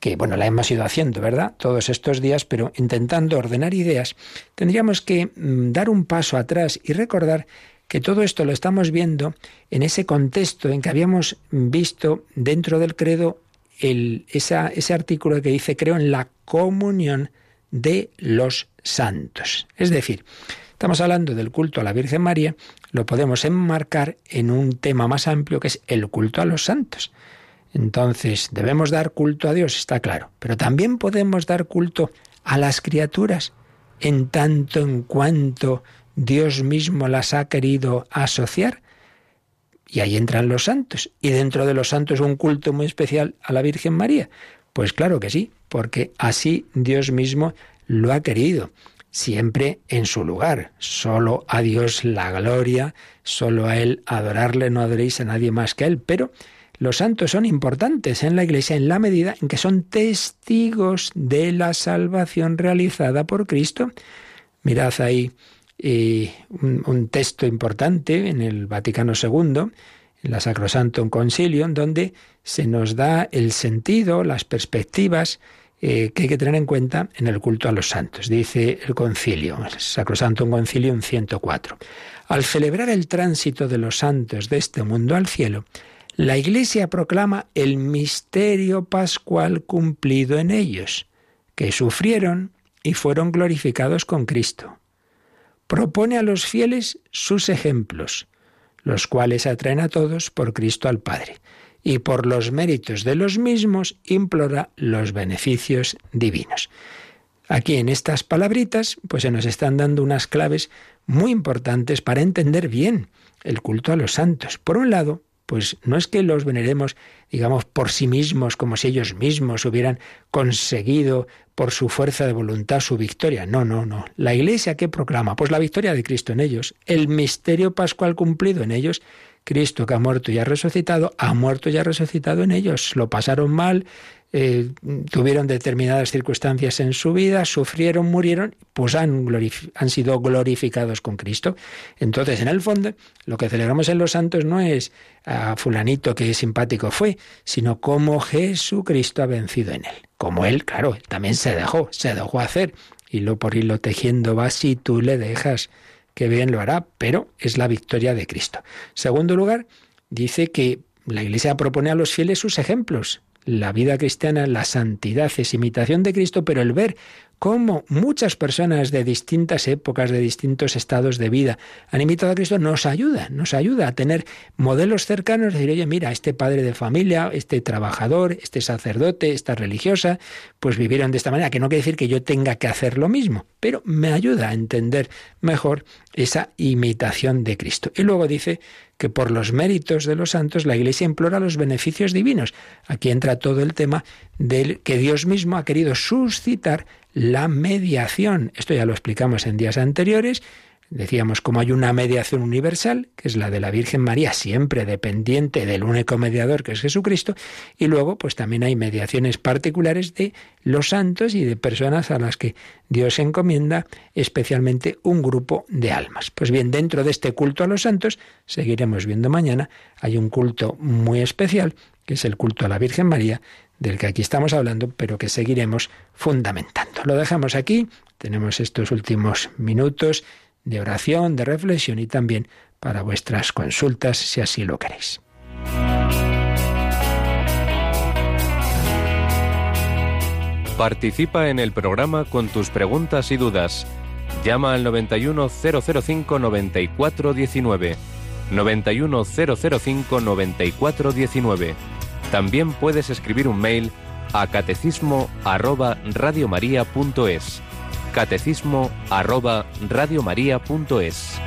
que bueno, la hemos ido haciendo, ¿verdad? Todos estos días, pero intentando ordenar ideas, tendríamos que mm, dar un paso atrás y recordar que todo esto lo estamos viendo en ese contexto en que habíamos visto dentro del credo el, ese artículo que dice creo en la comunión de los santos. Es decir, estamos hablando del culto a la Virgen María, lo podemos enmarcar en un tema más amplio que es el culto a los santos. Entonces, debemos dar culto a Dios, está claro, pero también podemos dar culto a las criaturas, en tanto en cuanto Dios mismo las ha querido asociar. Y ahí entran los santos. Y dentro de los santos un culto muy especial a la Virgen María. Pues claro que sí, porque así Dios mismo lo ha querido. Siempre en su lugar. Solo a Dios la gloria, solo a Él adorarle, no adoréis a nadie más que a Él. Pero los santos son importantes en la Iglesia en la medida en que son testigos de la salvación realizada por Cristo. Mirad ahí y un, texto importante en el Vaticano II, en la Sacrosantum Concilium, donde se nos da el sentido, las perspectivas eh, que hay que tener en cuenta en el culto a los santos. Dice el concilio, el Sacrosantum Concilium 104. Al celebrar el tránsito de los santos de este mundo al cielo, la Iglesia proclama el misterio pascual cumplido en ellos, que sufrieron y fueron glorificados con Cristo propone a los fieles sus ejemplos, los cuales atraen a todos por Cristo al Padre, y por los méritos de los mismos implora los beneficios divinos. Aquí en estas palabritas, pues se nos están dando unas claves muy importantes para entender bien el culto a los santos. Por un lado, pues no es que los veneremos, digamos, por sí mismos, como si ellos mismos hubieran conseguido por su fuerza de voluntad su victoria. No, no, no. La Iglesia que proclama, pues la victoria de Cristo en ellos, el misterio pascual cumplido en ellos, Cristo que ha muerto y ha resucitado, ha muerto y ha resucitado en ellos. Lo pasaron mal, eh, tuvieron determinadas circunstancias en su vida, sufrieron, murieron, pues han, han sido glorificados con Cristo. Entonces, en el fondo, lo que celebramos en los santos no es a fulanito que simpático fue, sino cómo Jesucristo ha vencido en él. Como él, claro, también se dejó, se dejó hacer. Y lo por irlo tejiendo va si tú le dejas que bien lo hará, pero es la victoria de Cristo. Segundo lugar, dice que la Iglesia propone a los fieles sus ejemplos. La vida cristiana, la santidad es imitación de Cristo, pero el ver cómo muchas personas de distintas épocas, de distintos estados de vida han imitado a Cristo, nos ayuda, nos ayuda a tener modelos cercanos, decir, oye, mira, este padre de familia, este trabajador, este sacerdote, esta religiosa, pues vivieron de esta manera, que no quiere decir que yo tenga que hacer lo mismo, pero me ayuda a entender mejor esa imitación de Cristo. Y luego dice que por los méritos de los santos la Iglesia implora los beneficios divinos. Aquí entra todo el tema del que Dios mismo ha querido suscitar la mediación. Esto ya lo explicamos en días anteriores. Decíamos como hay una mediación universal, que es la de la Virgen María, siempre dependiente del único mediador que es Jesucristo, y luego pues también hay mediaciones particulares de los santos y de personas a las que Dios encomienda especialmente un grupo de almas. Pues bien, dentro de este culto a los santos, seguiremos viendo mañana, hay un culto muy especial, que es el culto a la Virgen María, del que aquí estamos hablando, pero que seguiremos fundamentando. Lo dejamos aquí, tenemos estos últimos minutos de oración, de reflexión y también para vuestras consultas, si así lo queréis. Participa en el programa con tus preguntas y dudas. Llama al 91005 9419. 91005 9419 también puedes escribir un mail a catecismo Catecismo arroba pasos.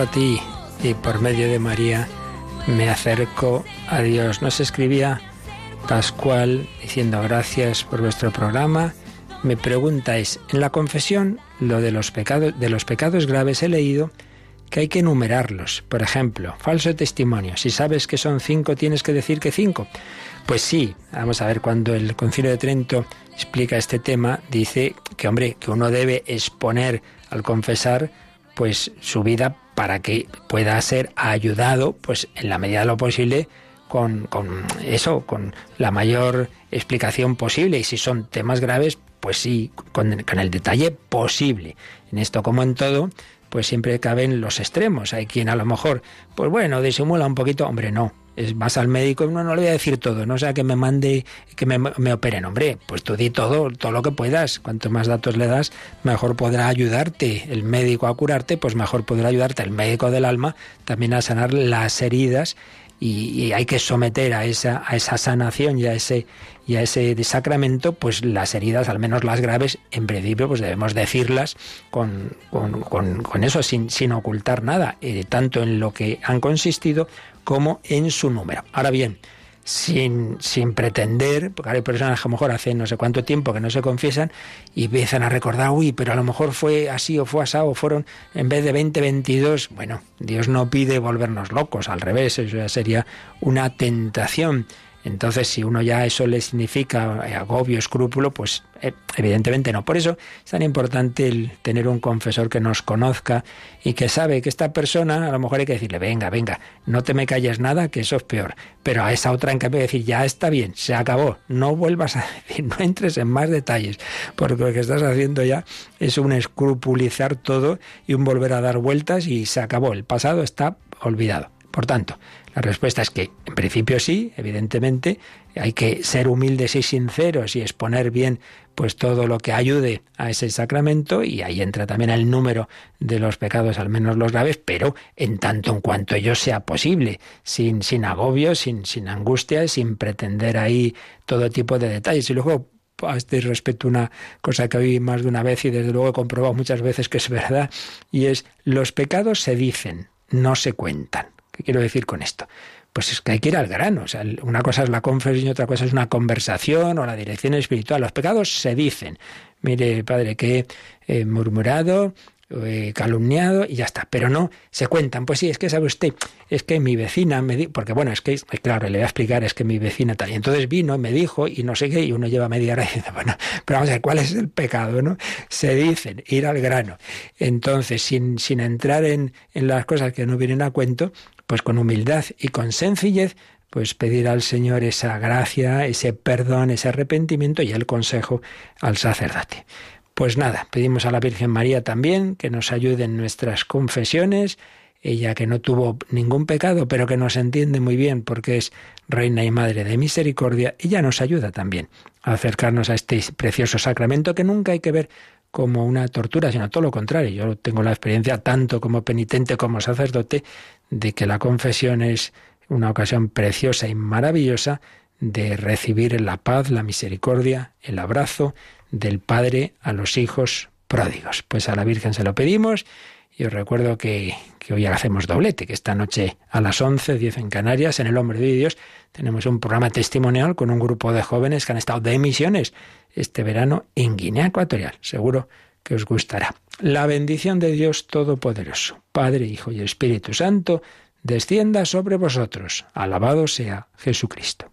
A ti y por medio de María me acerco a Dios. Nos escribía Pascual diciendo gracias por vuestro programa. Me pregunta es, en la confesión, lo de los pecados, de los pecados graves he leído que hay que enumerarlos. Por ejemplo, falso testimonio. Si sabes que son cinco, tienes que decir que cinco. Pues sí, vamos a ver, cuando el Concilio de Trento explica este tema, dice que, hombre, que uno debe exponer al confesar, pues su vida para que pueda ser ayudado, pues en la medida de lo posible, con, con eso, con la mayor explicación posible. Y si son temas graves, pues sí, con, con el detalle posible. En esto, como en todo, pues siempre caben los extremos. Hay quien a lo mejor, pues bueno, disimula un poquito, hombre, no. Vas al médico y no, no le voy a decir todo, no sea que me mande, que me, me operen, hombre, pues tú di todo, todo lo que puedas. Cuanto más datos le das, mejor podrá ayudarte el médico a curarte, pues mejor podrá ayudarte el médico del alma también a sanar las heridas y, hay que someter a esa, a esa sanación y a ese, y a ese sacramento, pues las heridas, al menos las graves, en principio, pues debemos decirlas con, con, con, con eso, sin, sin, ocultar nada, eh, tanto en lo que han consistido como en su número. Ahora bien, sin, sin pretender, porque hay personas que a lo mejor hace no sé cuánto tiempo que no se confiesan y empiezan a recordar, uy, pero a lo mejor fue así o fue asado, o fueron en vez de 20, 22. Bueno, Dios no pide volvernos locos, al revés, eso ya sería una tentación. Entonces, si uno ya eso le significa agobio, escrúpulo, pues eh, evidentemente no. Por eso es tan importante el tener un confesor que nos conozca y que sabe que esta persona, a lo mejor hay que decirle, venga, venga, no te me calles nada, que eso es peor. Pero a esa otra en cambio decir, ya está bien, se acabó, no vuelvas a decir, no entres en más detalles, porque lo que estás haciendo ya es un escrupulizar todo y un volver a dar vueltas y se acabó, el pasado está olvidado. Por tanto, la respuesta es que, en principio sí, evidentemente, hay que ser humildes y sinceros y exponer bien pues todo lo que ayude a ese sacramento y ahí entra también el número de los pecados, al menos los graves, pero en tanto en cuanto ello sea posible, sin, sin agobio, sin, sin angustia, sin pretender ahí todo tipo de detalles. Y luego a este respecto una cosa que oí más de una vez y desde luego he comprobado muchas veces que es verdad, y es los pecados se dicen, no se cuentan. ¿Qué quiero decir con esto? Pues es que hay que ir al grano. O sea, una cosa es la confesión y otra cosa es una conversación o la dirección espiritual. Los pecados se dicen. Mire, padre, que he murmurado, he calumniado y ya está. Pero no se cuentan. Pues sí, es que sabe usted, es que mi vecina me dijo, porque bueno, es que, claro, le voy a explicar, es que mi vecina tal. Y entonces vino me dijo y no sé qué, y uno lleva media hora diciendo, bueno, pero vamos a ver, ¿cuál es el pecado, no? Se dicen, ir al grano. Entonces, sin, sin entrar en, en las cosas que no vienen a cuento, pues con humildad y con sencillez, pues pedir al Señor esa gracia, ese perdón, ese arrepentimiento y el consejo al sacerdote. Pues nada, pedimos a la Virgen María también que nos ayude en nuestras confesiones, ella que no tuvo ningún pecado, pero que nos entiende muy bien porque es Reina y Madre de Misericordia, ella nos ayuda también a acercarnos a este precioso sacramento que nunca hay que ver como una tortura, sino todo lo contrario. Yo tengo la experiencia, tanto como penitente como sacerdote, de que la confesión es una ocasión preciosa y maravillosa de recibir la paz, la misericordia, el abrazo del Padre a los hijos pródigos. Pues a la Virgen se lo pedimos y os recuerdo que, que hoy hacemos doblete, que esta noche a las 11, 10 en Canarias, en el Hombre de Dios, tenemos un programa testimonial con un grupo de jóvenes que han estado de misiones este verano en Guinea Ecuatorial. Seguro que os gustará. La bendición de Dios Todopoderoso, Padre, Hijo y Espíritu Santo, descienda sobre vosotros. Alabado sea Jesucristo.